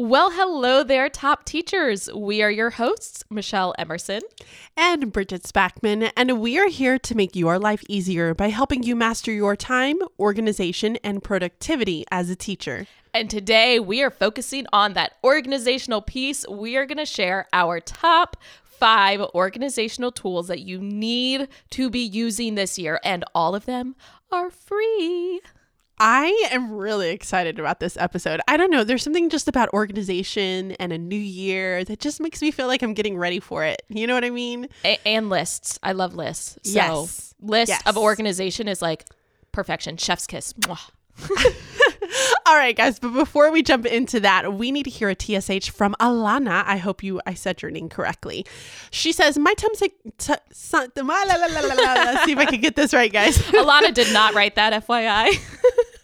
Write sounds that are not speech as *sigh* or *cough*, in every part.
Well, hello there, top teachers. We are your hosts, Michelle Emerson and Bridget Spackman, and we are here to make your life easier by helping you master your time, organization, and productivity as a teacher. And today we are focusing on that organizational piece. We are going to share our top five organizational tools that you need to be using this year, and all of them are free. I am really excited about this episode. I don't know, there's something just about organization and a new year that just makes me feel like I'm getting ready for it. You know what I mean? A- and lists. I love lists. So, yes. list yes. of organization is like perfection. Chef's kiss. *laughs* All right, guys, but before we jump into that, we need to hear a TSH from Alana. I hope you I said your name correctly. She says, "My like t- son, la, la, la, la, la. Let's see if I can get this right, guys." *laughs* Alana did not write that, FYI. *laughs*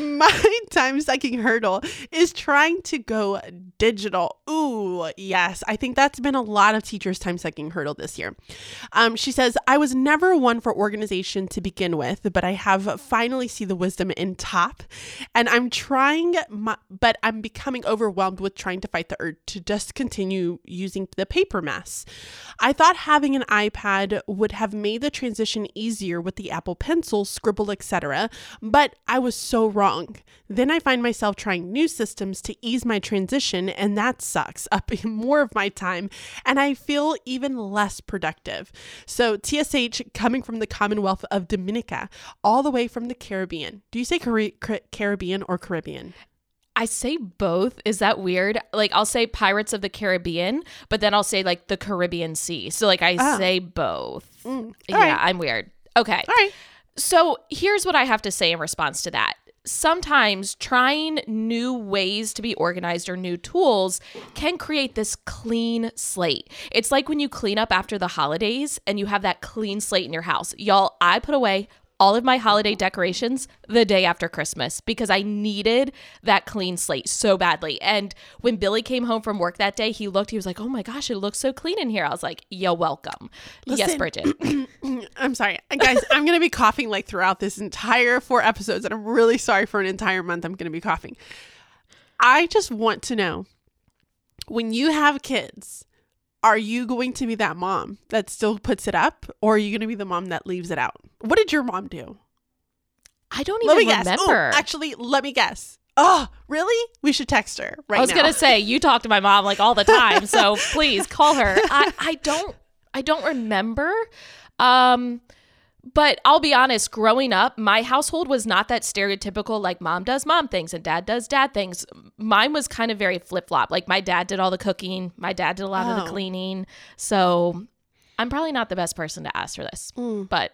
My time sucking hurdle is trying to go digital. Ooh, yes. I think that's been a lot of teachers' time sucking hurdle this year. Um, she says, I was never one for organization to begin with, but I have finally see the wisdom in top. And I'm trying, my, but I'm becoming overwhelmed with trying to fight the urge to just continue using the paper mess. I thought having an iPad would have made the transition easier with the Apple Pencil, Scribble, etc. But I was so wrong. Then I find myself trying new systems to ease my transition, and that sucks up *laughs* more of my time, and I feel even less productive. So, TSH coming from the Commonwealth of Dominica, all the way from the Caribbean. Do you say Car- Car- Caribbean or Caribbean? I say both. Is that weird? Like I'll say Pirates of the Caribbean, but then I'll say like the Caribbean Sea. So like I Oh. say both. Mm, yeah, right. I'm weird. Okay. All right. So here's what I have to say in response to that. Sometimes trying new ways to be organized or new tools can create this clean slate. It's like when you clean up after the holidays and you have that clean slate in your house. Y'all, I put away all of my holiday decorations the day after Christmas because I needed that clean slate so badly. And when Billy came home from work that day, he looked, he was like, oh my gosh, it looks so clean in here. I was like, you're welcome. yes, Bridget. *clears throat* I'm sorry. Guys, I'm going to be coughing like throughout this entire four episodes, and I'm really sorry for an entire month I'm going to be coughing. I just want to know when you have kids, are you going to be that mom that still puts it up, or are you going to be the mom that leaves it out? What did your mom do? I don't Let even me guess. Ooh, remember. actually, let me guess. Oh, really? We should text her right I was gonna say you talk to my mom like all the time, so *laughs* please call her. I, I don't I don't remember. Um but I'll be honest, growing up, my household was not that stereotypical like mom does mom things and dad does dad things. Mine was kind of very flip-flop. Like my dad did all the cooking, my dad did a lot of the Oh. cleaning. So I'm probably not the best person to ask for this. Mm. But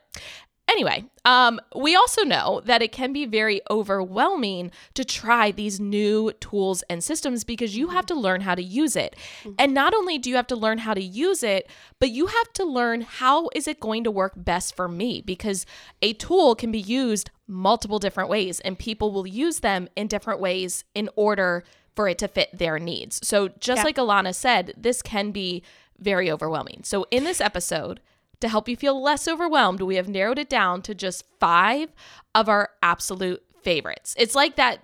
Anyway, um, we also know that it can be very overwhelming to try these new tools and systems because you have to learn how to use it. And not only do you have to learn how to use it, but you have to learn how is it going to work best for me because a tool can be used multiple different ways and people will use them in different ways in order for it to fit their needs. So just Yeah. like Alana said, this can be very overwhelming. So in this episode, to help you feel less overwhelmed, we have narrowed it down to just five of our absolute favorites. It's like that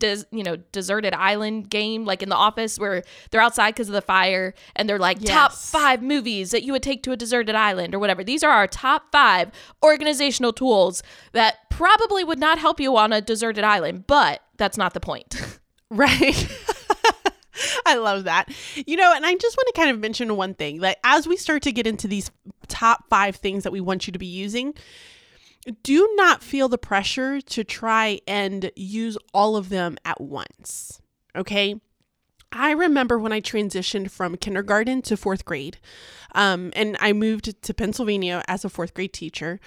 des- you know deserted island game like in the office where they're outside because of the fire and they're like top five movies that you would take to a deserted island or whatever these are our top five organizational tools that probably would not help you on a deserted island but that's not the point *laughs* Right. *laughs* *laughs* I love that. You know, and I just want to kind of mention one thing that as we start to get into these top five things that we want you to be using, do not feel the pressure to try and use all of them at once. Okay. I remember when I transitioned from kindergarten to fourth grade, um, and I moved to Pennsylvania as a fourth grade teacher.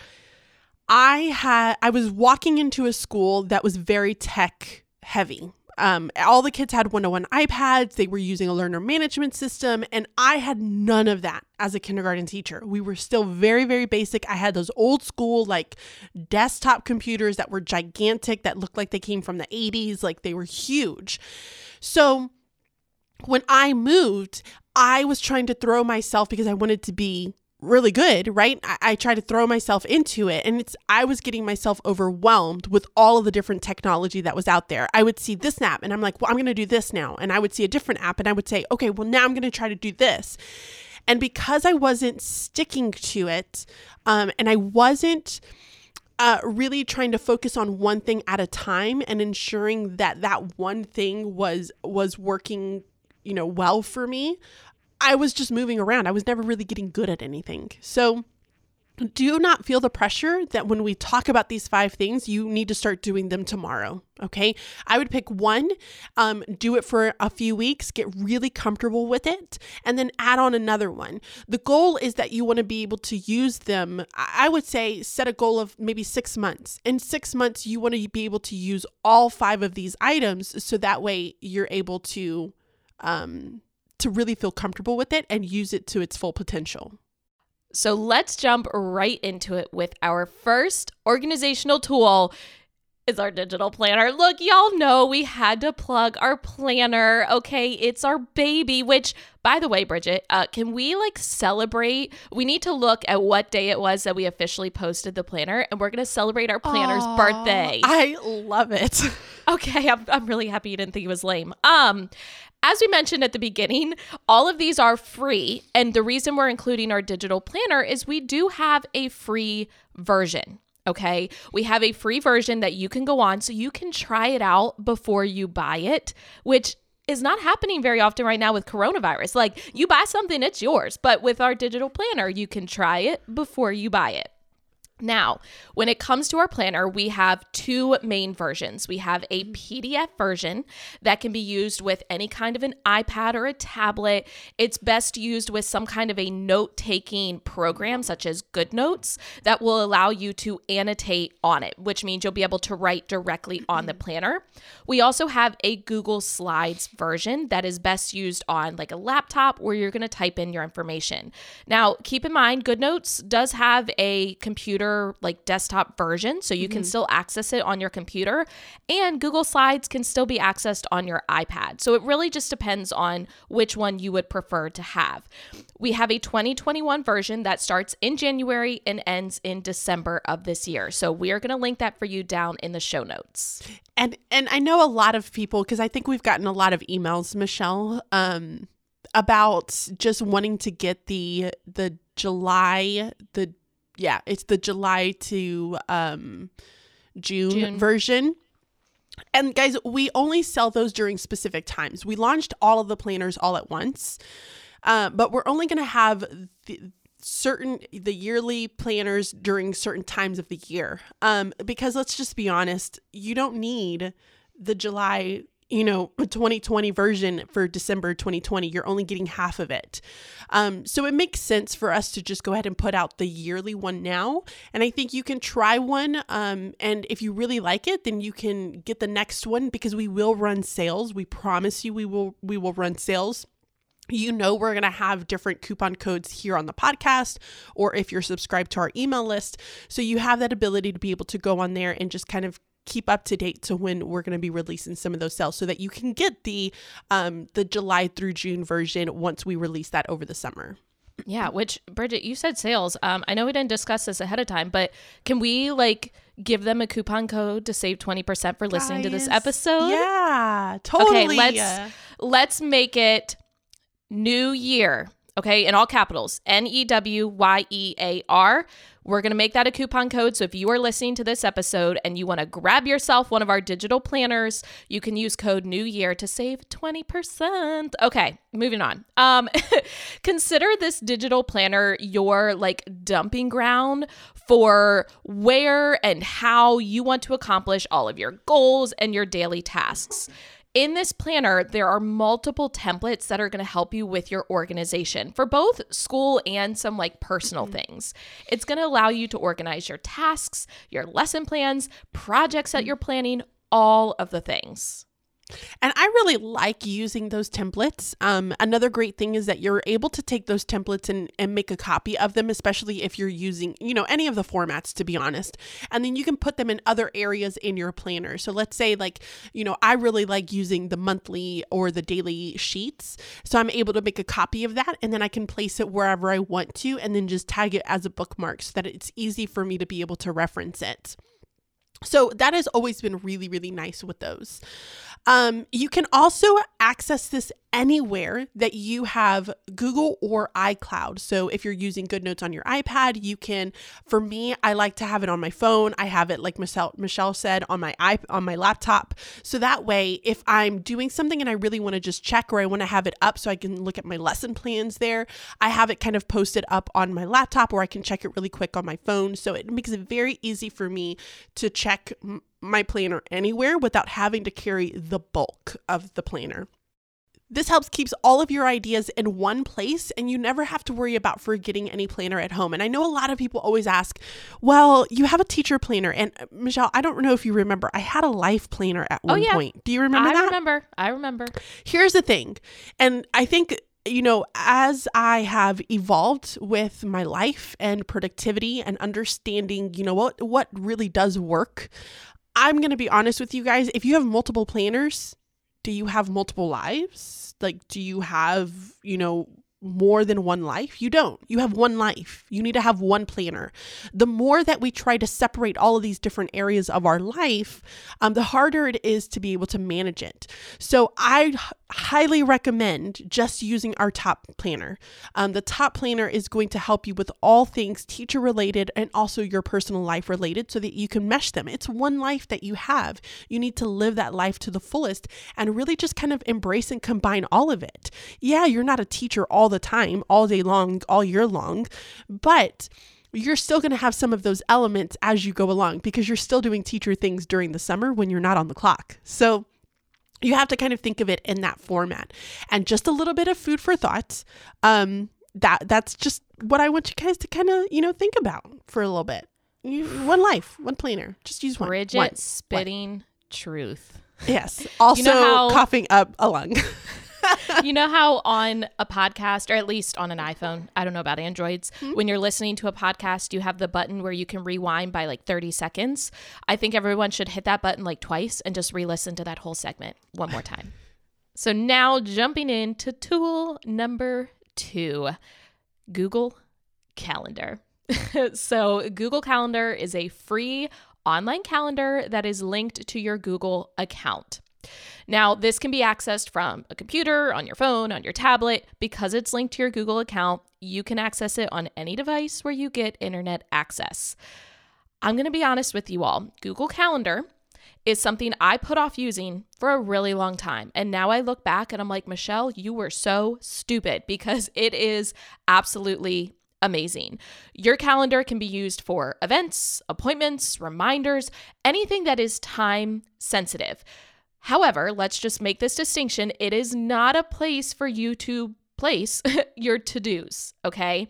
I had I was walking into a school that was very tech heavy. Um, all the kids had one-on-one iPads. They were using a learner management system, and I had none of that as a kindergarten teacher. We were still very, very basic. I had those old school like desktop computers that were gigantic, that looked like they came from the 80s, like they were huge. So when I moved, I was trying to throw myself because I wanted to be really good, right? I, I try to throw myself into it. And it's, I was getting myself overwhelmed with all of the different technology that was out there. I would see this app and I'm like, well, I'm going to do this now. And I would see a different app and I would say, okay, well, now I'm going to try to do this. And because I wasn't sticking to it, um, and I wasn't, uh, really trying to focus on one thing at a time and ensuring that that one thing was was working you know well for me i was just moving around i was never really getting good at anything so do not feel the pressure that when we talk about these five things, you need to start doing them tomorrow. Okay. I would pick one, um, do it for a few weeks, get really comfortable with it, and then add on another one. The goal is that you want to be able to use them. I would say set a goal of maybe six months. In six months, you want to be able to use all five of these items so that way you're able to. Um, to really feel comfortable with it and use it to its full potential. So let's jump right into it with our first organizational tool is our digital planner. Look, y'all know we had to plug our planner. Okay, it's our baby, which by the way, Bridget, uh, can we like celebrate? We need to look at what day it was that we officially posted the planner, and we're going to celebrate our planner's Aww, birthday. I love it. Okay, I'm, I'm really happy you didn't think it was lame. Um, as we mentioned at the beginning, all of these are free. And the reason we're including our digital planner is we do have a free version. Okay. We have a free version that you can go on so you can try it out before you buy it, which is not happening very often right now with coronavirus. Like you buy something, it's yours. But with our digital planner, you can try it before you buy it. Now, when it comes to our planner, we have two main versions. We have a mm-hmm. PDF version that can be used with any kind of an iPad or a tablet. It's best used with some kind of a note taking program, mm-hmm. such as GoodNotes, that will allow you to annotate on it, which means you'll be able to write directly on the mm-hmm. planner. We also have a Google Slides version that is best used on like a laptop where you're going to type in your information. Now, keep in mind, GoodNotes does have a computer like desktop version, so you mm-hmm. can still access it on your computer, and Google Slides can still be accessed on your iPad. So it really just depends on which one you would prefer to have. We have a 2021 version that starts in January and ends in December of this year. So we are going to link that for you down in the show notes. And and I know a lot of people because I think we've gotten a lot of emails, Michelle, um, about just wanting to get the the July the yeah, it's the July to um June, June. version. And guys, we only sell those during specific times. We launched all of the planners all at once, uh, but we're only going to have the, certain the yearly planners during certain times of the year. Um, because let's just be honest, you don't need the July you know a 2020 version for december 2020 you're only getting half of it. Um, so it makes sense for us to just go ahead and put out the yearly one now. And i think you can try one um, and if you really like it then you can get the next one because we will run sales. We promise you we will we will run sales. You know we're going to have different coupon codes here on the podcast or if you're subscribed to our email list. So you have that ability to be able to go on there and just kind of keep up to date to when we're going to be releasing some of those sales so that you can get the um the July through June version once we release that over the summer. Yeah, which Bridget, you said sales. Um, I know we didn't discuss this ahead of time, but can we like give them a coupon code to save twenty percent for listening Guys, to this episode? Yeah, totally. Okay, let's let's make it New Year. Okay, in all capitals, N E W Y E A R. We're going to make that a coupon code. So if you are listening to this episode and you want to grab yourself one of our digital planners, you can use code New Year to save 20%. Okay, moving on. Um, *laughs* consider this digital planner your like dumping ground for where and how you want to accomplish all of your goals and your daily tasks. In this planner, there are multiple templates that are going to help you with your organization for both school and some like personal mm-hmm. things. It's going to allow you to organize your tasks, your lesson plans, projects that you're planning, all of the things. And I really like using those templates. Um, another great thing is that you're able to take those templates and, and make a copy of them, especially if you're using, you know, any of the formats, to be honest. And then you can put them in other areas in your planner. So let's say, like, you know, I really like using the monthly or the daily sheets. So I'm able to make a copy of that and then I can place it wherever I want to and then just tag it as a bookmark so that it's easy for me to be able to reference it. So that has always been really, really nice with those. Um, you can also access this anywhere that you have Google or iCloud. So if you're using GoodNotes on your iPad, you can. For me, I like to have it on my phone. I have it, like Michelle Michelle said, on my iP- on my laptop. So that way, if I'm doing something and I really want to just check or I want to have it up so I can look at my lesson plans there, I have it kind of posted up on my laptop, or I can check it really quick on my phone. So it makes it very easy for me to check my planner anywhere without having to carry the bulk of the planner. This helps keeps all of your ideas in one place and you never have to worry about forgetting any planner at home. And I know a lot of people always ask, "Well, you have a teacher planner." And uh, Michelle, I don't know if you remember, I had a life planner at one oh, yeah. point. Do you remember I that? I remember. I remember. Here's the thing. And I think you know, as I have evolved with my life and productivity and understanding, you know, what what really does work, I'm going to be honest with you guys, if you have multiple planners, do you have multiple lives? like do you have you know more than one life. You don't. You have one life. You need to have one planner. The more that we try to separate all of these different areas of our life, um, the harder it is to be able to manage it. So I highly recommend just using our top planner. Um, the top planner is going to help you with all things teacher related and also your personal life related so that you can mesh them. It's one life that you have. You need to live that life to the fullest and really just kind of embrace and combine all of it. Yeah, you're not a teacher all the time, all day long, all year long, but you're still going to have some of those elements as you go along because you're still doing teacher things during the summer when you're not on the clock. So, you have to kind of think of it in that format. And just a little bit of food for thought um that that's just what i want you guys to kind of you know think about for a little bit. You, one life one planner. Just use one. Bridget one. spitting one. truth. Yes. Also *laughs* you know how, coughing up a lung *laughs* *laughs* you know how on a podcast, or at least on an iPhone, I don't know about Androids, mm-hmm. when you're listening to a podcast, you have the button where you can rewind by like 30 seconds. I think everyone should hit that button like twice and just re listen to that whole segment one more time. *laughs* so now jumping into tool number two Google Calendar. *laughs* so, Google Calendar is a free online calendar that is linked to your Google account. Now, this can be accessed from a computer, on your phone, on your tablet. Because it's linked to your Google account, you can access it on any device where you get internet access. I'm going to be honest with you all Google Calendar is something I put off using for a really long time. And now I look back and I'm like, Michelle, you were so stupid *laughs* because it is absolutely amazing. Your calendar can be used for events, appointments, reminders, anything that is time sensitive. However, let's just make this distinction it is not a place for you to place *laughs* your to dos, okay?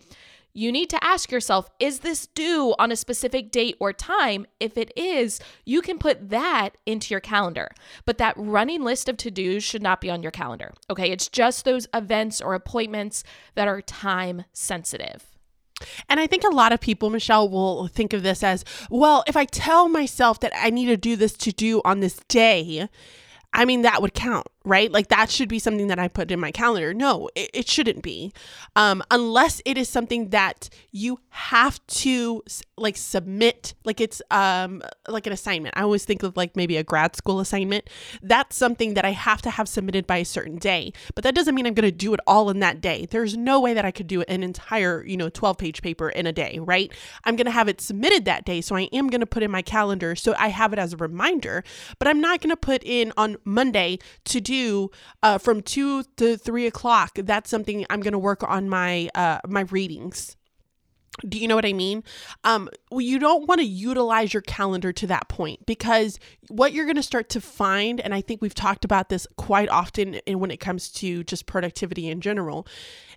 You need to ask yourself, is this due on a specific date or time? If it is, you can put that into your calendar. But that running list of to dos should not be on your calendar. Okay. It's just those events or appointments that are time sensitive. And I think a lot of people, Michelle, will think of this as well, if I tell myself that I need to do this to do on this day, I mean, that would count right? Like that should be something that I put in my calendar. No, it, it shouldn't be. Um, unless it is something that you have to like submit, like it's um like an assignment. I always think of like maybe a grad school assignment. That's something that I have to have submitted by a certain day. But that doesn't mean I'm going to do it all in that day. There's no way that I could do an entire, you know, 12 page paper in a day, right? I'm going to have it submitted that day. So I am going to put in my calendar so I have it as a reminder, but I'm not going to put in on Monday to do do uh, from two to three o'clock. That's something I'm going to work on my uh, my readings. Do you know what I mean? Um, well, you don't want to utilize your calendar to that point because what you're going to start to find, and I think we've talked about this quite often and when it comes to just productivity in general,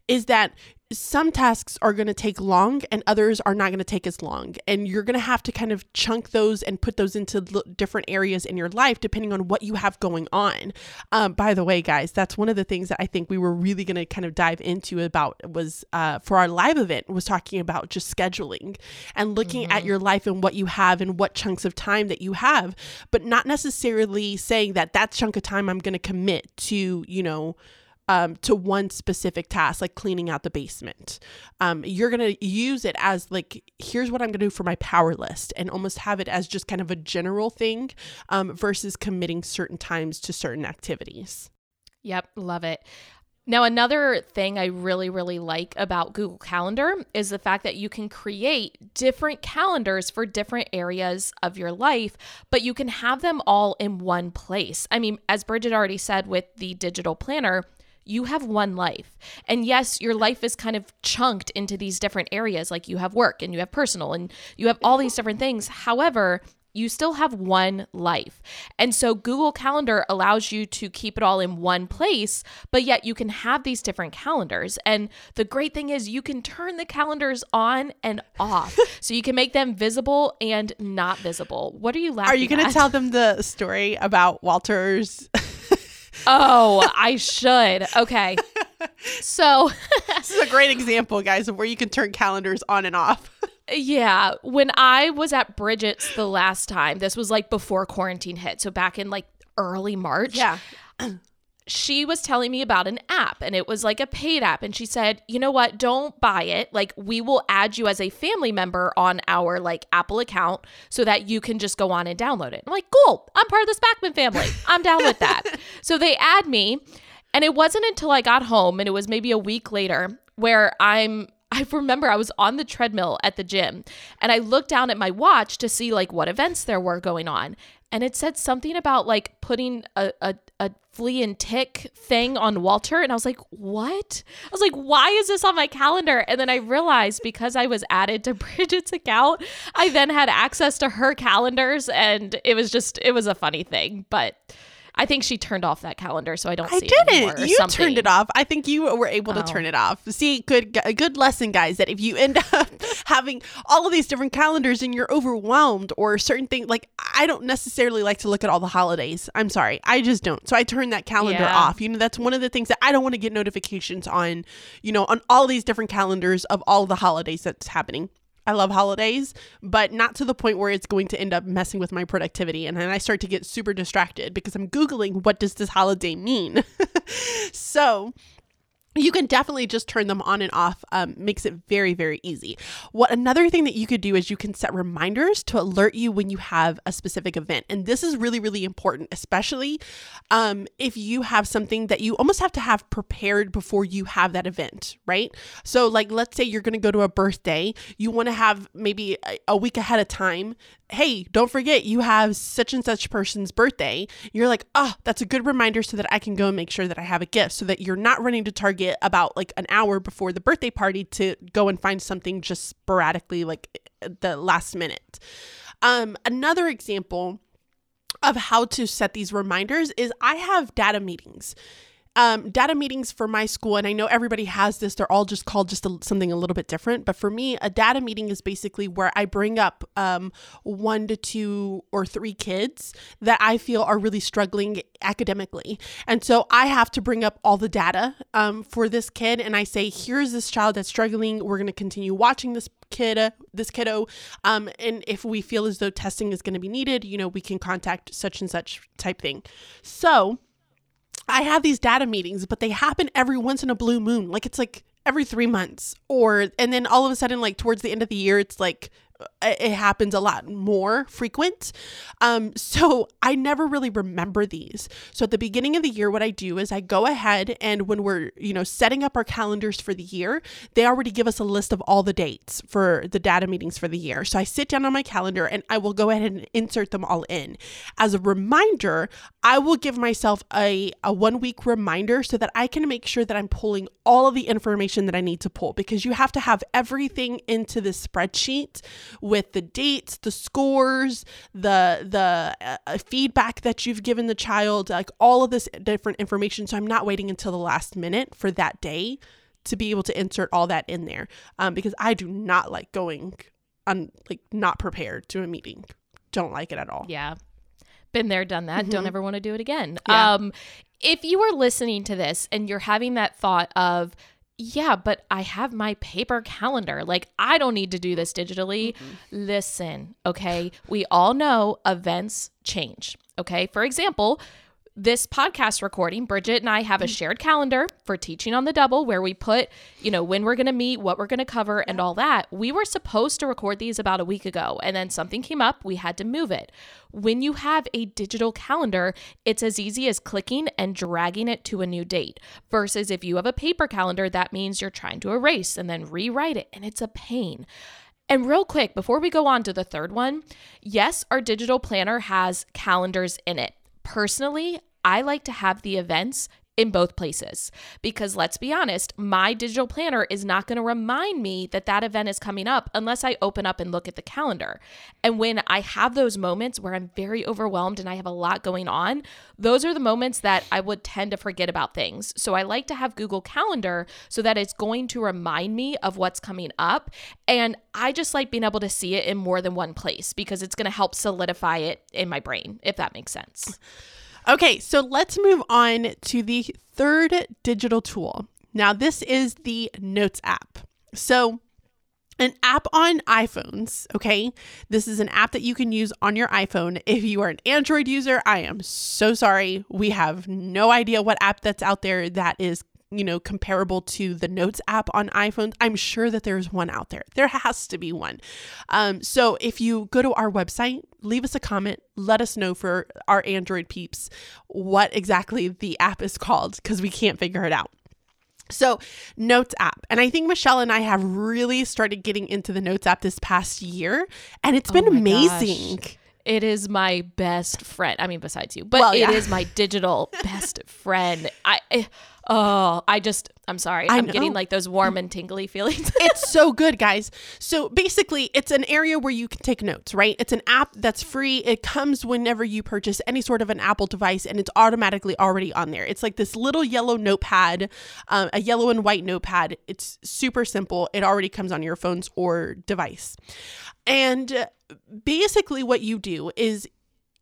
is that some tasks are going to take long and others are not going to take as long. And you're going to have to kind of chunk those and put those into l- different areas in your life depending on what you have going on. Um, by the way, guys, that's one of the things that I think we were really going to kind of dive into about was uh, for our live event was talking about just scheduling and looking mm-hmm. at your life and what you have and what chunks of time that you have, but not necessarily saying that that chunk of time I'm going to commit to, you know, um, to one specific task, like cleaning out the basement. Um, you're going to use it as, like, here's what I'm going to do for my power list and almost have it as just kind of a general thing um, versus committing certain times to certain activities. Yep, love it. Now, another thing I really, really like about Google Calendar is the fact that you can create different calendars for different areas of your life, but you can have them all in one place. I mean, as Bridget already said with the digital planner, you have one life. And yes, your life is kind of chunked into these different areas, like you have work and you have personal and you have all these different things. However, you still have one life. And so Google Calendar allows you to keep it all in one place, but yet you can have these different calendars. And the great thing is you can turn the calendars on and off. *laughs* so you can make them visible and not visible. What are you laughing Are you going to tell them the story about Walter's oh, I should. Okay. So *laughs* this is a great example, guys, of where you can turn calendars on and off. *laughs* yeah. When I was at Bridget's the last time, this was like before quarantine hit. So back in like early March. Yeah *clears throat* she was telling me about an app and it was like a paid app. And she said, you know what? Don't buy it. Like, we will add you as a family member on our like Apple account so that you can just go on and download it. I'm like, cool. I'm part of the Spackman family. I'm down with that. *laughs* so they add me. And it wasn't until I got home and it was maybe a week later where I'm I remember I was on the treadmill at the gym and I looked down at my watch to see like what events there were going on. And it said something about like putting a, a, a flea and tick thing on Walter. And I was like, what? I was like, why is this on my calendar? And then I realized because I was added to *laughs* Bridget's account, I then had access to her calendars. And it was just, it was a funny thing. But I think she turned off that calendar, so I don't. See it. I didn't. you something. turned it off. I think you were able to oh. turn it off. See, good, a good lesson, guys. That if you end *laughs* up having all of these different calendars and you're overwhelmed or certain things, like I don't necessarily like to look at all the holidays. I'm sorry, I just don't. So I turn that calendar yeah. off. You know, that's one of the things that I don't want to get notifications on. You know, on all these different calendars of all the holidays that's happening. I love holidays, but not to the point where it's going to end up messing with my productivity. And then I start to get super distracted because I'm Googling what does this holiday mean? *laughs* so you can definitely just turn them on and off um, makes it very very easy. What another thing that you could do is you can set reminders to alert you when you have a specific event and this is really really important especially um, if you have something that you almost have to have prepared before you have that event right? So like let's say you're going to go to a birthday you want to have maybe a, a week ahead of time hey, don't forget you have such and such person's birthday, you're like, oh, that's a good reminder so that I can go and make sure that I have a gift so that you're not running to Target about like an hour before the birthday party to go and find something just sporadically, like the last minute. Um, another example of how to set these reminders is I have data meetings um, data meetings for my school, and I know everybody has this, they're all just called just a, something a little bit different. But for me, a data meeting is basically where I bring up um, one to two or three kids that I feel are really struggling academically. And so I have to bring up all the data um, for this kid, and I say, here's this child that's struggling. We're going to continue watching this kid this kiddo um and if we feel as though testing is going to be needed you know we can contact such and such type thing so I have these data meetings, but they happen every once in a blue moon. Like it's like every three months. Or, and then all of a sudden, like towards the end of the year, it's like it happens a lot more frequent. Um, so I never really remember these. So at the beginning of the year, what I do is I go ahead and when we're, you know, setting up our calendars for the year, they already give us a list of all the dates for the data meetings for the year. So I sit down on my calendar and I will go ahead and insert them all in. As a reminder, I will give myself a, a one week reminder so that I can make sure that I'm pulling all of the information that I need to pull because you have to have everything into the spreadsheet with the dates, the scores, the the uh, feedback that you've given the child, like all of this different information. So I'm not waiting until the last minute for that day to be able to insert all that in there um, because I do not like going on like not prepared to a meeting. Don't like it at all. Yeah. Been there, done that. Don't ever want to do it again. Yeah. Um, if you are listening to this and you're having that thought of, yeah, but I have my paper calendar. Like, I don't need to do this digitally. Listen, okay? We all know events change, okay? For example, this podcast recording, Bridget and I have a shared calendar for teaching on the double where we put, you know, when we're going to meet, what we're going to cover, and all that. We were supposed to record these about a week ago, and then something came up. We had to move it. When you have a digital calendar, it's as easy as clicking and dragging it to a new date. Versus if you have a paper calendar, that means you're trying to erase and then rewrite it, and it's a pain. And real quick, before we go on to the third one, yes, our digital planner has calendars in it. Personally, I like to have the events in both places because let's be honest, my digital planner is not going to remind me that that event is coming up unless I open up and look at the calendar. And when I have those moments where I'm very overwhelmed and I have a lot going on, those are the moments that I would tend to forget about things. So I like to have Google Calendar so that it's going to remind me of what's coming up. And I just like being able to see it in more than one place because it's going to help solidify it in my brain, if that makes sense. Okay, so let's move on to the third digital tool. Now, this is the Notes app. So, an app on iPhones, okay? This is an app that you can use on your iPhone. If you are an Android user, I am so sorry. We have no idea what app that's out there that is you know, comparable to the Notes app on iPhones. I'm sure that there's one out there. There has to be one. Um, so if you go to our website, leave us a comment, let us know for our Android peeps what exactly the app is called because we can't figure it out. So, Notes app. And I think Michelle and I have really started getting into the Notes app this past year, and it's been Oh amazing. gosh. It is my best friend. I mean, besides you, but Well, it yeah. is my digital *laughs* best friend. I, I- oh, I just, I'm sorry. I I'm getting like those warm and tingly feelings. *laughs* it's so good, guys. So basically, it's an area where you can take notes, right? It's an app that's free. It comes whenever you purchase any sort of an Apple device and it's automatically already on there. It's like this little yellow notepad, um, a yellow and white notepad. It's super simple. It already comes on your phones or device. And basically, what you do is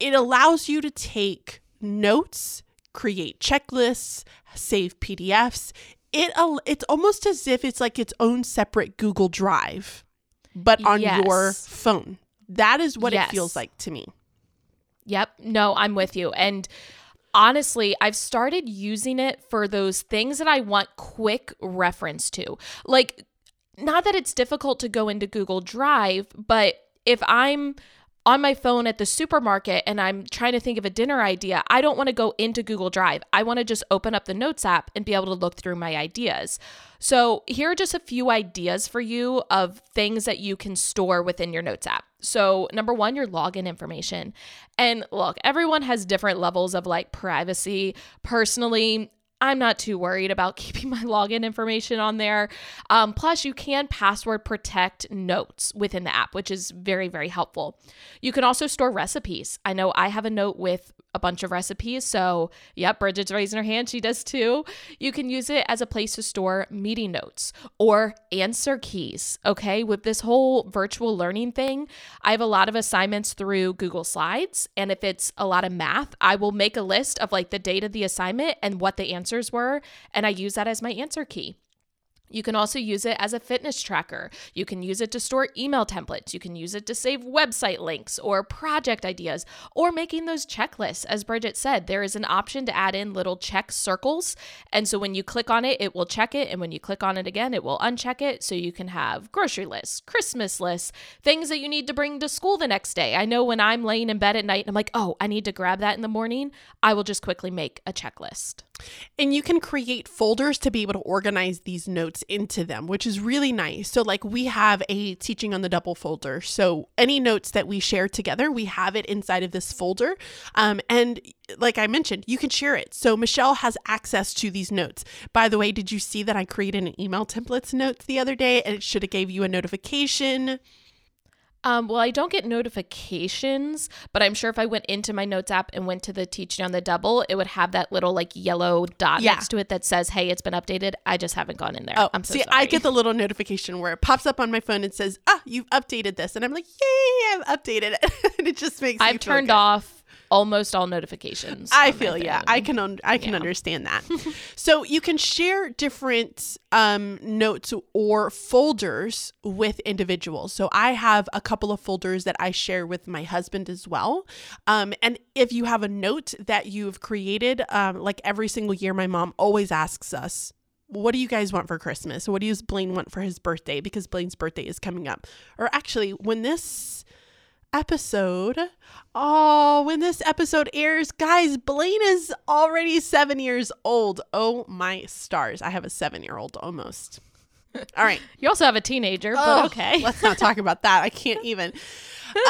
it allows you to take notes, create checklists, save PDFs. It it's almost as if it's like its own separate Google Drive, but on your phone. That is what Yes. it feels like to me. Yep. No, I'm with you. And honestly, I've started using it for those things that I want quick reference to. Like, not that it's difficult to go into Google Drive, but if I'm on my phone at the supermarket and I'm trying to think of a dinner idea, I don't want to go into Google Drive. I want to just open up the Notes app and be able to look through my ideas. So, here are just a few ideas for you of things that you can store within your Notes app. So, number one, your login information. And look, everyone has different levels of like privacy. Personally, I'm not too worried about *laughs* keeping my login information on there. Um, plus, you can password protect notes within the app, which is very, very helpful. You can also store recipes. I know I have a note with a bunch of recipes. So, yep, Bridget's raising her hand. She does too. You can use it as a place to store meeting notes or answer keys. Okay. With this whole virtual learning thing, I have a lot of assignments through Google Slides. And if it's a lot of math, I will make a list of like the date of the assignment and what the answers were. And I use that as my answer key. You can also use it as a fitness tracker. You can use it to store email templates. You can use it to save website links or project ideas or making those checklists. As Bridget said, there is an option to add in little check circles. And so when you click on it, it will check it. And when you click on it again, it will uncheck it. So you can have grocery lists, Christmas lists, things that you need to bring to school the next day. I know when I'm laying in bed at night and I'm like, oh, I need to grab that in the morning, I will just quickly make a checklist. And you can create folders to be able to organize these notes into them, which is really nice. So, like, we have a teaching on the double folder. So, any notes that we share together, we have it inside of this folder. Um, and like I mentioned, you can share it. So, Michelle has access to these notes. By the way, did you see that I created an email templates notes the other day and it should have gave you a notification? Um, well, I don't get notifications, but I'm sure if I went into my notes app and went to the teaching on the double, it would have that little like yellow dot Yeah. next to it that says, "Hey, it's been updated." I just haven't gone in there. Oh, I'm so see, sorry. I get the little notification where it pops up on my phone and says, "Ah, you've updated this," and I'm like, "Yay, I've updated it!" *laughs* and it just makes. me I've turned off almost all notifications. I feel yeah. I can un- I can Yeah. understand that. *laughs* so you can share different um, notes or folders with individuals. So I have a couple of folders that I share with my husband as well. Um, and if you have a note that you've created, um, like every single year, my mom always asks us. What do you guys want for Christmas? What does Blaine want for his birthday? Because Blaine's birthday is coming up. Or actually, when this episode. Oh, when this episode airs, guys, Blaine is already seven years old. Oh my stars. I have a seven year old almost. *laughs* All right. You also have a teenager, Oh, but okay. *laughs* Let's not talk about that. I can't even.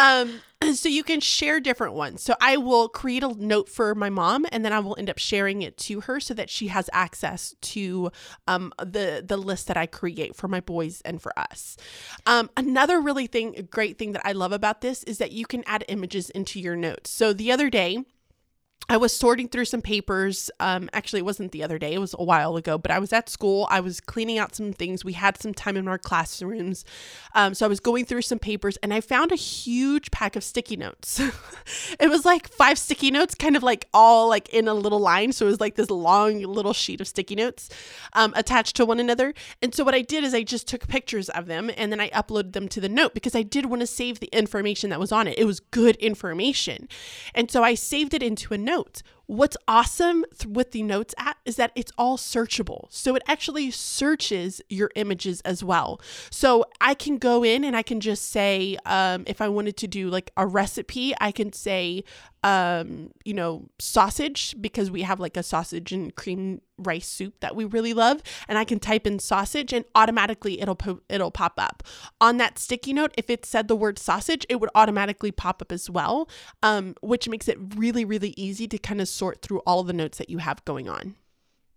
Um, *clears throat* so you can share different ones. So I will create a note for my mom, and then I will end up sharing it to her so that she has access to um, the the list that I create for my boys and for us. Um, another really thing, great thing that I love about this is that you can add images into your notes. So the other day. I was sorting through some papers. Um, actually, it wasn't the other day, it was a while ago, but I was at school. I was cleaning out some things. We had some time in our classrooms. Um, so I was going through some papers and I found a huge pack of sticky notes. *laughs* it was like five sticky notes, kind of like all like in a little line. So it was like this long little sheet of sticky notes um, attached to one another. And so what I did is I just took pictures of them and then I uploaded them to the note because I did want to save the information that was on it. It was good information. And so I saved it into a note out What's awesome th- with the Notes app is that it's all searchable. So it actually searches your images as well. So I can go in and I can just say, um, if I wanted to do like a recipe, I can say, um, you know, sausage because we have like a sausage and cream rice soup that we really love, and I can type in sausage and automatically it'll po- it'll pop up on that sticky note. If it said the word sausage, it would automatically pop up as well, um, which makes it really really easy to kind of sort through all of the notes that you have going on.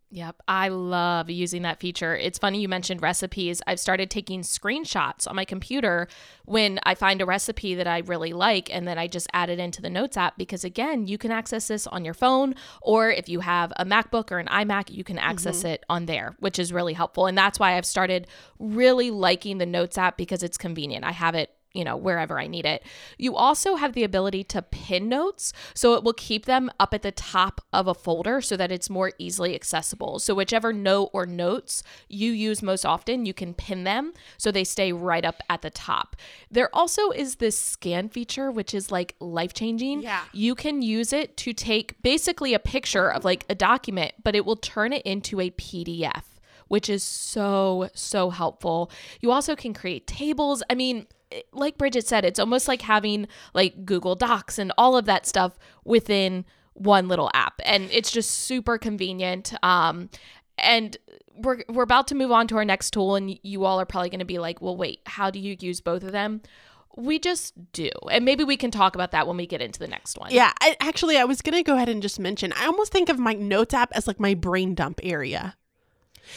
Yep, I love using that feature. It's funny you mentioned recipes. I've started taking screenshots on my computer when I find a recipe that I really like, and then I just add it into the Notes app because, again, you can access this on your phone, or if you have a MacBook or an iMac, you can access mm-hmm. it on there, which is really helpful. And that's why I've started really liking the Notes app because it's convenient. I have it you know, wherever I need it. You also have the ability to pin notes, so it will keep them up at the top of a folder so that it's more easily accessible. So, whichever note or notes you use most often, you can pin them so they stay right up at the top. There also is this scan feature, which is like life changing. Yeah. You can use it to take basically a picture of like a document, but it will turn it into a PDF. Which is so, so helpful. You also can create tables. I mean, like Bridget said, it's almost like having like Google Docs and all of that stuff within one little app. And it's just super convenient. Um, and we're, we're about to move on to our next tool, and you all are probably going to be like, well, wait, how do you use both of them? We just do. And maybe we can talk about that when we get into the next one. Yeah, I, actually, I was gonna go ahead and just mention. I almost think of my Notes app as like my brain dump area.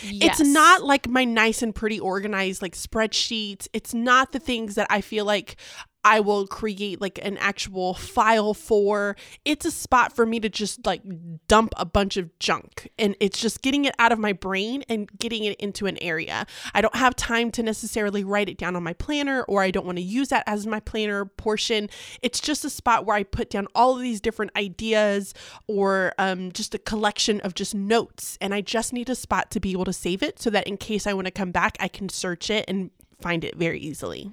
Yes. It's not like my nice and pretty organized like spreadsheets. It's not the things that I feel like I will create like an actual file for. It's a spot for me to just like dump a bunch of junk and it's just getting it out of my brain and getting it into an area. I don't have time to necessarily write it down on my planner or I don't want to use that as my planner portion. It's just a spot where I put down all of these different ideas or um, just a collection of just notes and I just need a spot to be able to save it so that in case I want to come back, I can search it and find it very easily.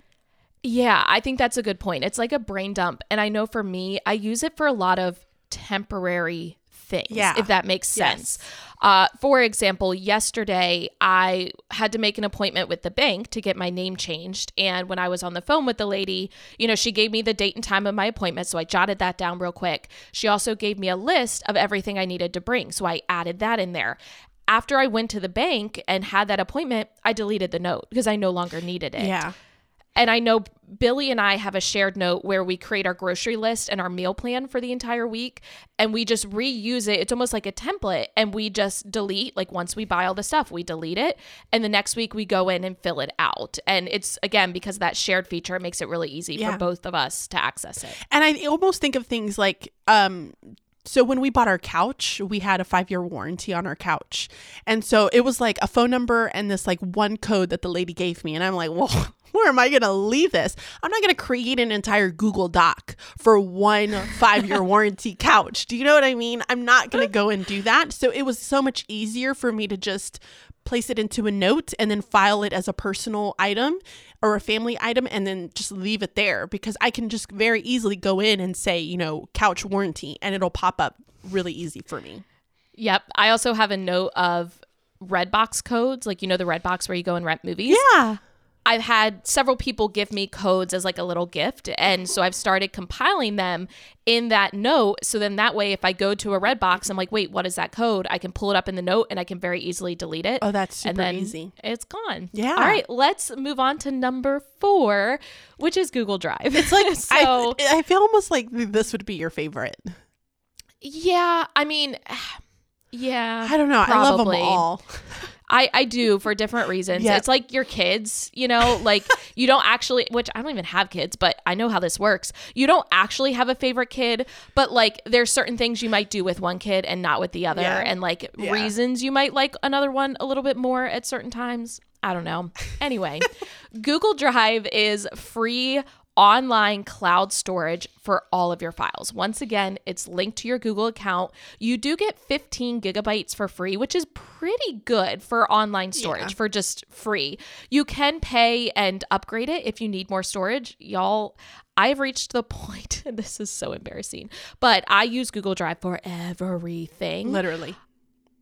Yeah, I think that's a good point. It's like a brain dump. And I know for me, I use it for a lot of temporary things, Yeah. if that makes Yes. sense. Uh, for example, yesterday I had to make an appointment with the bank to get my name changed. And when I was on the phone with the lady, you know, she gave me the date and time of my appointment. So I jotted that down real quick. She also gave me a list of everything I needed to bring. So I added that in there. After I went to the bank and had that appointment, I deleted the note because I no longer needed it. Yeah. And I know Billy and I have a shared note where we create our grocery list and our meal plan for the entire week and we just reuse it. It's almost like a template and we just delete like once we buy all the stuff, we delete it and the next week we go in and fill it out. And it's again because of that shared feature it makes it really easy Yeah. for both of us to access it. And I almost think of things like um so when we bought our couch, we had a 5-year warranty on our couch. And so it was like a phone number and this like one code that the lady gave me and I'm like, "Well, *laughs* where am I going to leave this? I'm not going to create an entire Google Doc for one 5-year *laughs* warranty couch." Do you know what I mean? I'm not going to go and do that. So it was so much easier for me to just place it into a note and then file it as a personal item or a family item and then just leave it there because I can just very easily go in and say, you know, couch warranty and it'll pop up really easy for me. Yep. I also have a note of Redbox codes, like you know the Redbox where you go and rent movies. Yeah. I've had several people give me codes as like a little gift. And so I've started compiling them in that note. So then that way, if I go to a Redbox, I'm like, wait, what is that code? I can pull it up in the note and I can very easily delete it. Oh, that's super and then easy. it's gone. Yeah. All right, let's move on to number four, which is Google Drive. It's Like *laughs* so I, I feel almost like this would be your favorite. yeah. I mean, *sighs* yeah. I don't know. I love them all. *laughs* I, I do for different reasons. Yeah. It's like your kids, you know, like you don't *laughs* actually, which I don't even have kids, but I know how this works. You don't actually have a favorite kid, but like there's certain things you might do with one kid and not with the other, Yeah. and like Yeah. reasons you might like another one a little bit more at certain times. I don't know. Anyway, *laughs* Google Drive is free online cloud storage for all of your files. Once again, it's linked to your Google account. You do get 15 gigabytes for free, which is pretty good for online storage Yeah. for just free. You can pay and upgrade it if you need more storage. Y'all, I've reached the *laughs* point, and this is so embarrassing, but I use Google Drive for everything. Literally.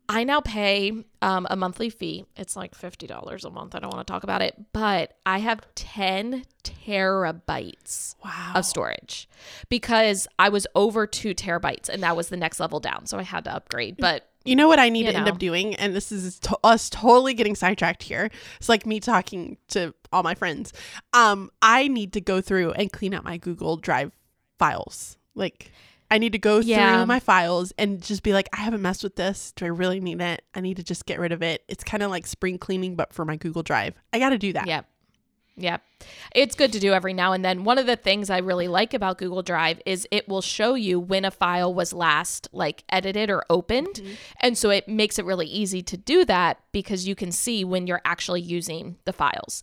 I now pay um, a monthly fee. It's like $50 a month. I don't want to talk about it, but I have 10 terabytes Wow. of storage because I was over two terabytes and that was the next level down. So I had to upgrade. But You know what I need to end up doing? And this is to- us totally getting sidetracked here. It's like me talking to all my friends. Um, I need to go through and clean out my Google Drive files. Like, I need to go Yeah. through my files and just be like, I haven't messed with this. Do I really need it? I need to just get rid of it. It's kind of like spring cleaning, but for my Google Drive. I got to do that. Yep. Yep. It's good to do every now and then. One of the things I really like about Google Drive is it will show you when a file was last like edited or opened. Mm-hmm. And so it makes it really easy to do that because you can see when you're actually using the files.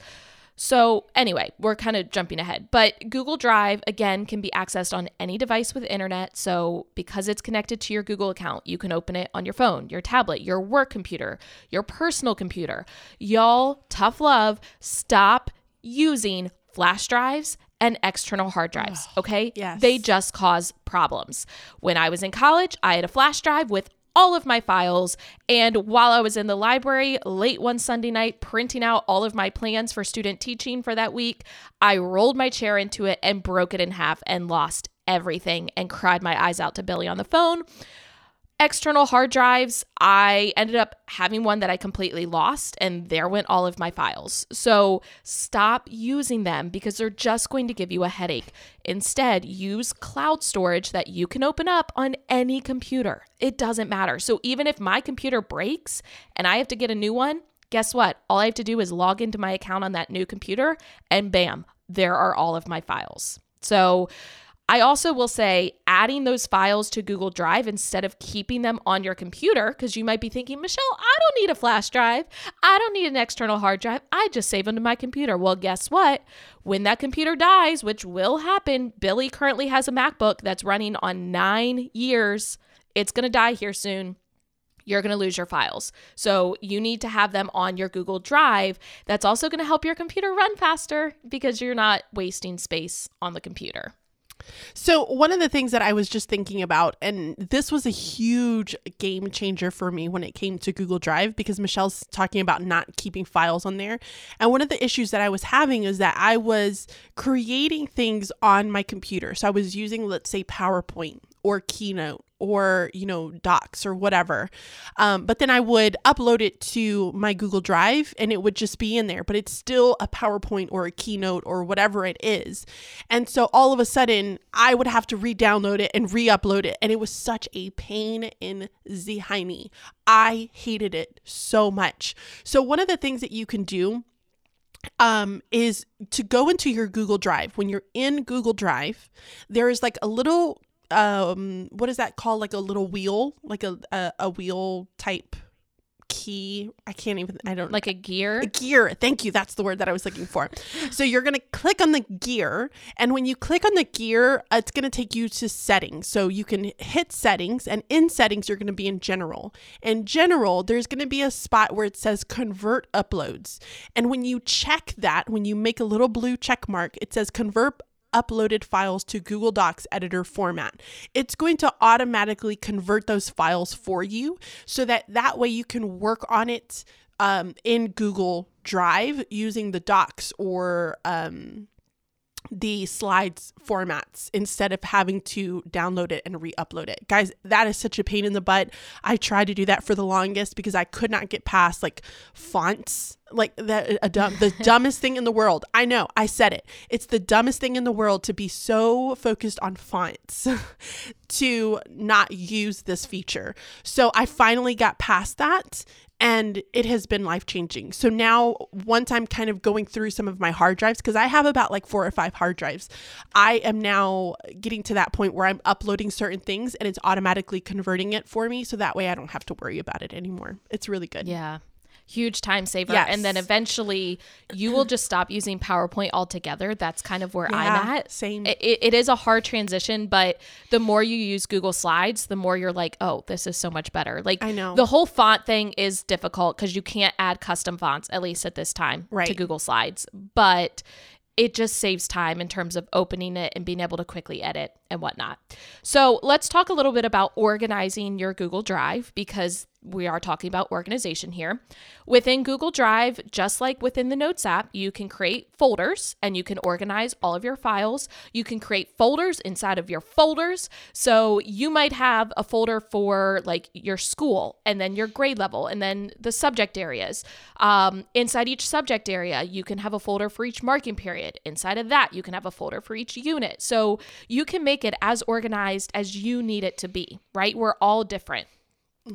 So, anyway, we're kind of jumping ahead, but Google Drive again can be accessed on any device with internet. So, because it's connected to your Google account, you can open it on your phone, your tablet, your work computer, your personal computer. Y'all, tough love, stop using flash drives and external hard drives, okay? yes. They just cause problems. When I was in college, I had a flash drive with all of my files. And while I was in the library late one Sunday night printing out all of my plans for student teaching for that week, I rolled my chair into it and broke it in half and lost everything and cried my eyes out to Billy on the phone. External hard drives, I ended up having one that I completely lost, and there went all of my files. So stop using them because they're just going to give you a headache. Instead, use cloud storage that you can open up on any computer. It doesn't matter. So even if my computer breaks and I have to get a new one, guess what? All I have to do is log into my account on that new computer, and bam, there are all of my files. So I also will say adding those files to Google Drive instead of keeping them on your computer, because you might be thinking, Michelle, I don't need a flash drive. I don't need an external hard drive. I just save them to my computer. Well, guess what? When that computer dies, which will happen, Billy currently has a MacBook that's running on nine years. It's going to die here soon you're going to lose your files. So you need to have them on your Google Drive. That's also going to help your computer run faster because you're not wasting space on the computer. So, one of the things that I was just thinking about, and this was a huge game changer for me when it came to Google Drive because Michelle's talking about not keeping files on there. And one of the issues that I was having is that I was creating things on my computer. So, I was using, let's say, PowerPoint or Keynote or, you know, docs or whatever. Um, but then I would upload it to my Google Drive and it would just be in there, but it's still a PowerPoint or a keynote or whatever it is. And so all of a sudden, I would have to re download it and re upload it. And it was such a pain in the hiney. I hated it so much. So, one of the things that you can do um, is to go into your Google Drive. When you're in Google Drive, there is like a little um what is that called? Like a little wheel? Like a a, a wheel type key? I can't even i don't like a gear? A gear. Thank you. That's the word that i was looking for. So you're going to click on the gear and when you click on the gear it's going to take you to settings. So you can hit settings and in settings you're going to be in general. In general there's going to be a spot where it says convert uploads. And when you check that when you make a little blue check mark it says convert uploaded files to Google Docs editor format. It's going to automatically convert those files for you so that that way you can work on it um, in Google Drive using the Docs or um, the slides formats instead of having to download it and re-upload it. Guys, that is such a pain in the butt. I tried to do that for the longest because I could not get past like fonts, like that a dumb, the *laughs* dumbest thing in the world. I know, I said it. It's the dumbest thing in the world to be so focused on fonts *laughs* to not use this feature. So I finally got past that and it has been life changing. So now, once I'm kind of going through some of my hard drives, because I have about like four or five hard drives, I am now getting to that point where I'm uploading certain things and it's automatically converting it for me. So that way I don't have to worry about it anymore. It's really good. Yeah huge time saver Yes. and then eventually you will just stop using powerpoint altogether that's kind of where i'm at same. it, it is a hard transition but the more you use google slides the more you're like oh this is so much better like I know. the whole font thing is difficult because you can't add custom fonts at least at this time to google slides but it just saves time in terms of opening it and being able to quickly edit and whatnot. So, let's talk a little bit about organizing your Google Drive because we are talking about organization here. Within Google Drive, just like within the Notes app, you can create folders and you can organize all of your files. You can create folders inside of your folders. So, you might have a folder for like your school and then your grade level and then the subject areas. Um, inside each subject area, you can have a folder for each marking period. Inside of that, you can have a folder for each unit. So, you can make it as organized as you need it to be, right? We're all different.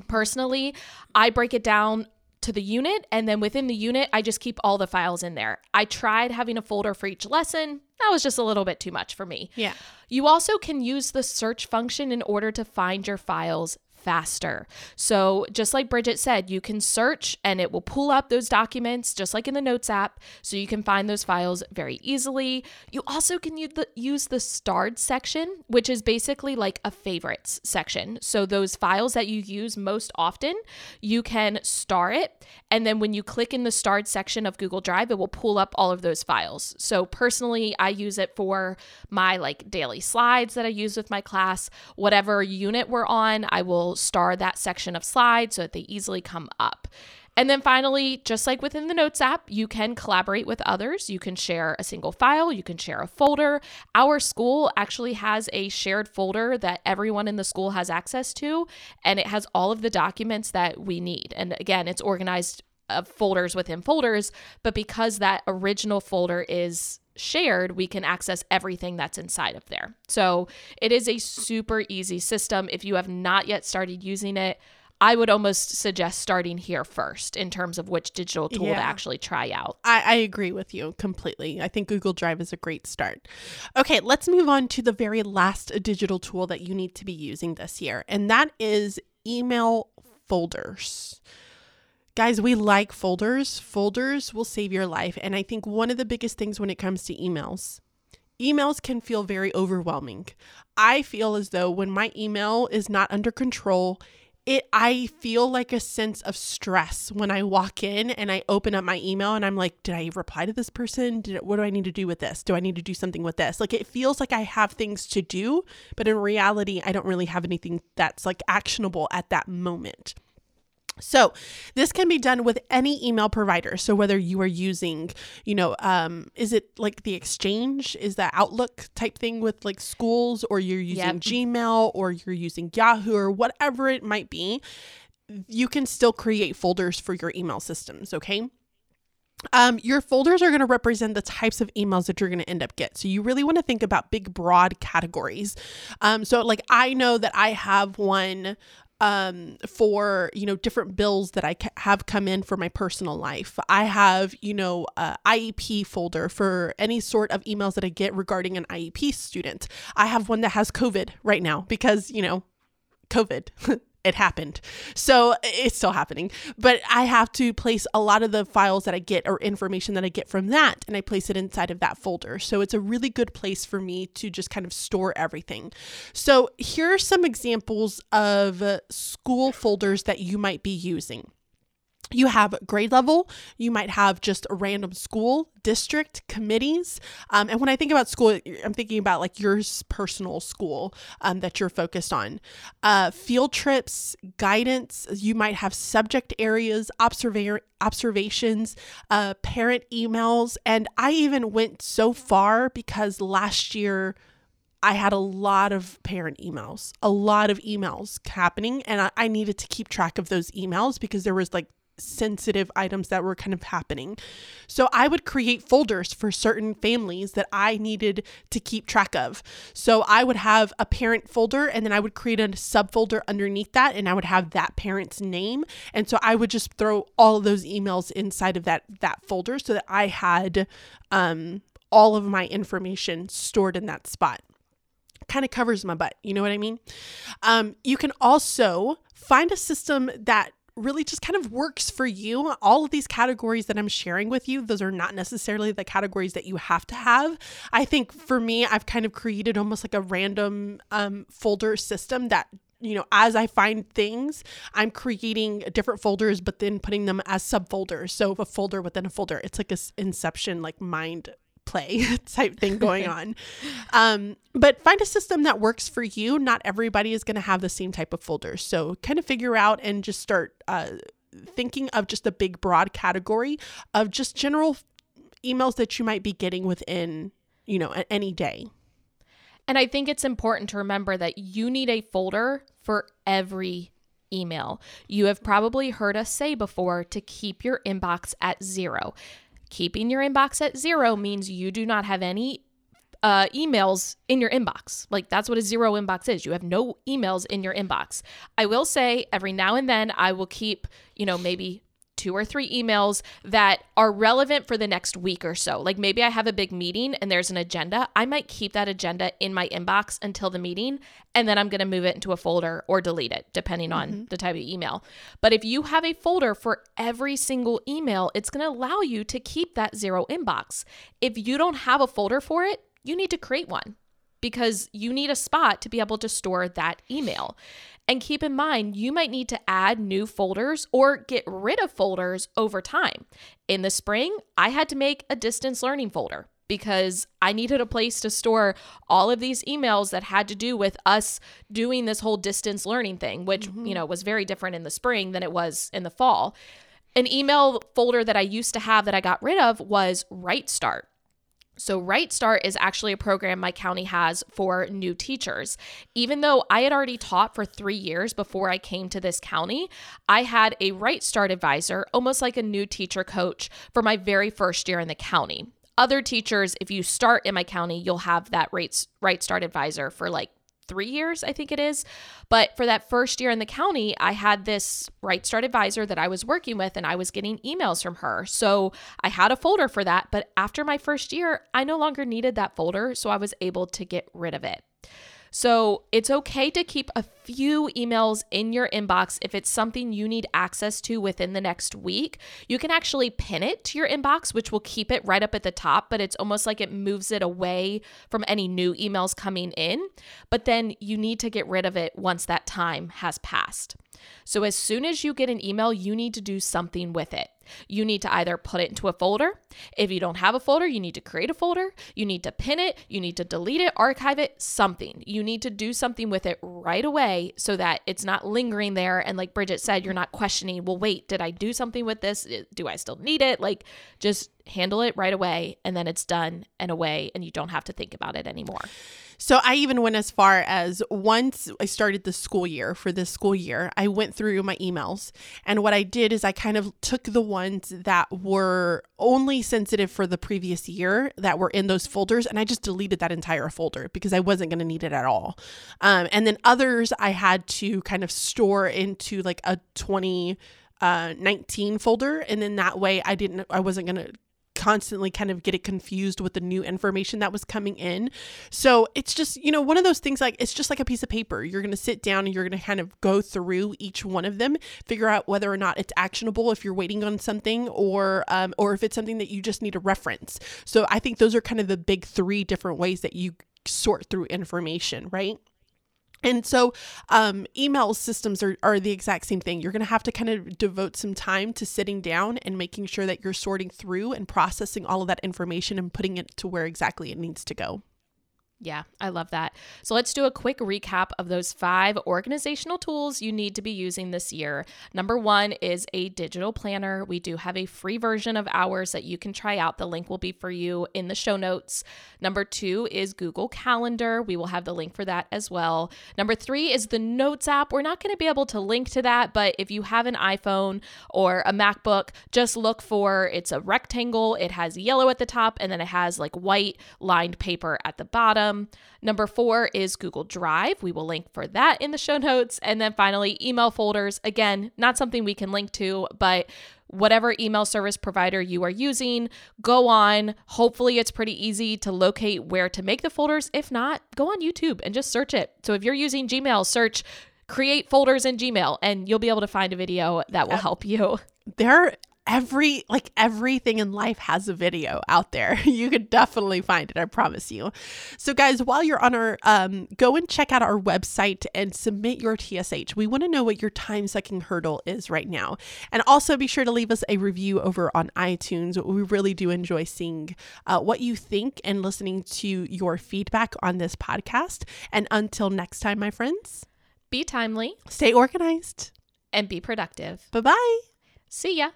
Personally, I break it down to the unit and then within the unit I just keep all the files in there. I tried having a folder for each lesson. That was just a little bit too much for me. Yeah. You also can use the search function in order to find your files faster. So, just like Bridget said, you can search and it will pull up those documents just like in the Notes app so you can find those files very easily. You also can use the, starred section, which is basically like a favorites section. So, those files that you use most often, you can star it. And then when you click in the starred section of Google Drive, it will pull up all of those files. So, personally, I use it for my like daily slides that I use with my class. Whatever unit we're on, I will star that section of slides so that they easily come up. And then finally, just like within the Notes app, you can collaborate with others. You can share a single file, you can share a folder. Our school actually has a shared folder that everyone in the school has access to, and it has all of the documents that we need. And again, it's organized of folders within folders, but because that original folder is shared, we can access everything that's inside of there. So it is a super easy system. If you have not yet started using it, I would almost suggest starting here first in terms of which digital tool to actually try out. I, I agree with you completely. I think Google Drive is a great start. Okay, let's move on to the very last digital tool that you need to be using this year, and that is email folders. Guys, we like folders. Folders will save your life. And I think one of the biggest things when it comes to emails, emails can feel very overwhelming. I feel as though when my email is not under control, it I feel like a sense of stress when I walk in and I open up my email and I'm like, did I reply to this person? Did what do I need to do with this? Do I need to do something with this? Like it feels like I have things to do, but in reality, I don't really have anything that's like actionable at that moment. So this can be done with any email provider. So whether you are using, you know, um, is it like the Exchange? Is that Outlook type thing with like schools, or you're using Yep. Gmail, or you're using Yahoo, or whatever it might be, you can still create folders for your email systems. Okay. Um, your folders are going to represent the types of emails that you're going to end up get. So you really want to think about big, broad categories. Um, so like I know that I have one um for you know different bills that i ca- have come in for my personal life. I have you know a iep folder for any sort of emails that i get regarding an iep student. I have one that has covid right now because you know covid *laughs* it happened. So it's still happening. But i have to place a lot of the files that i get or information that i get from that and i place it inside of that folder. So it's a really good place for me to just kind of store everything. So here are some examples of school folders that you might be using you have grade level you might have just a random school district committees. Um, and when i think about school i'm thinking about like your personal school um, that you're focused on. Uh, field trips guidance you might have subject areas observa- observations uh, parent emails. And i even went so far because last year I had a lot of parent emails, a lot of emails happening, and I, I needed to keep track of those emails because there was like sensitive items that were kind of happening. So I would create folders for certain families that I needed to keep track of. So I would have a parent folder and then I would create a subfolder underneath that and I would have that parent's name. And so I would just throw all those emails inside of that that folder so that I had um all of my information stored in that spot kind of covers my butt. You know what I mean? Um, you can also find a system that really just kind of works for you. All of these categories that I'm sharing with you, those are not necessarily the categories that you have to have. I think for me, I've kind of created almost like a random um, folder system that you know, as I find things, I'm creating different folders, but then putting them as subfolders. So a folder within a folder. It's like a inception, like mind play *laughs* type thing going *laughs* on. Um, but find a system that works for you. Not everybody is going to have the same type of folders. So kind of figure out and just start uh, thinking of just a big, broad category of just general emails that you might be getting within, you know, any day. And I think it's important to remember that you need a folder for every email. You have probably heard us say before to keep your inbox at zero. Keeping your inbox at zero means you do not have any uh, emails in your inbox. Like that's what a zero inbox is. You have no emails in your inbox. I will say every now and then I will keep, you know, maybe two or three emails that are relevant for the next week or so. Like maybe I have a big meeting and there's an agenda. I might keep that agenda in my inbox until the meeting and then I'm going to move it into a folder or delete it depending on mm-hmm. the type of email. But if you have a folder for every single email, it's going to allow you to keep that zero inbox. If you don't have a folder for it, you need to create one because you need a spot to be able to store that email. And keep in mind, you might need to add new folders or get rid of folders over time. In the spring, I had to make a distance learning folder because I needed a place to store all of these emails that had to do with us doing this whole distance learning thing, which, you mm-hmm. know, was very different in the spring than it was in the fall. An email folder that I used to have that I got rid of was Right Start. So, Right Start is actually a program my county has for new teachers. Even though I had already taught for three years before I came to this county, I had a Right Start advisor, almost like a new teacher coach, for my very first year in the county. Other teachers, if you start in my county, you'll have that Right, right Start advisor for like three years, I think it is. But for that first year in the county, I had this Right Start advisor that I was working with, and I was getting emails from her. So I had a folder for that. But after my first year, I no longer needed that folder. So I was able to get rid of it. So it's okay to keep a few emails in your inbox if it's something you need access to within the next week. You can actually pin it to your inbox, which will keep it right up at the top, but it's almost like it moves it away from any new emails coming in. But then you need to get rid of it once that time has passed. So as soon as you get an email, you need to do something with it. You need to either put it into a folder. If you don't have a folder, you need to create a folder. You need to pin it. You need to delete it, archive it, something. You need to do something with it right away so that it's not lingering there. And like Bridget said, you're not questioning, well, wait, did I do something with this? Do I still need it? Like, just handle it right away and then it's done and away and you don't have to think about it anymore. So I even went as far as once I started the school year for this school year, I went through my emails. And what I did is I kind of took the ones that were only sensitive for the previous year that were in those folders and I just deleted that entire folder because I wasn't going to need it at all. Um, and then others I had to kind of store into like a 20 uh 19 folder and then that way I didn't I wasn't going to constantly kind of get it confused with the new information that was coming in. So it's just, you know, one of those things like it's just like a piece of paper. You're going to sit down and you're going to kind of go through each one of them, figure out whether or not it's actionable if you're waiting on something or um, or if it's something that you just need a reference. So I think those are kind of the big three different ways that you sort through information, right? And so, um, email systems are, are the exact same thing. You're going to have to kind of devote some time to sitting down and making sure that you're sorting through and processing all of that information and putting it to where exactly it needs to go. Yeah, I love that. So let's do a quick recap of those five organizational tools you need to be using this year. Number one is a digital planner. We do have a free version of ours that you can try out. The link will be for you in the show notes. Number two is Google Calendar. We will have the link for that as well. Number three is the Notes app. We're not going to be able to link to that, but if you have an iPhone or a MacBook, just look for it's a rectangle. It has yellow at the top and then it has like white lined paper at the bottom. Um, number four is Google Drive. We will link for that in the show notes. And then finally, email folders. Again, not something we can link to, but whatever email service provider you are using, go on. Hopefully, it's pretty easy to locate where to make the folders. If not, go on YouTube and just search it. So if you're using Gmail, search create folders in Gmail and you'll be able to find a video that will help you. *laughs* There every like everything in life has a video out there. *laughs* You could definitely find it i promise you. So guys while you're on our um go and check out our website and submit your tsh we want to know what your time sucking hurdle is right now. And also be sure to leave us a review over on itunes. We really do enjoy seeing uh, what you think and listening to your feedback on this podcast. And until next time my friends be timely. stay organized and be productive. Bye bye see ya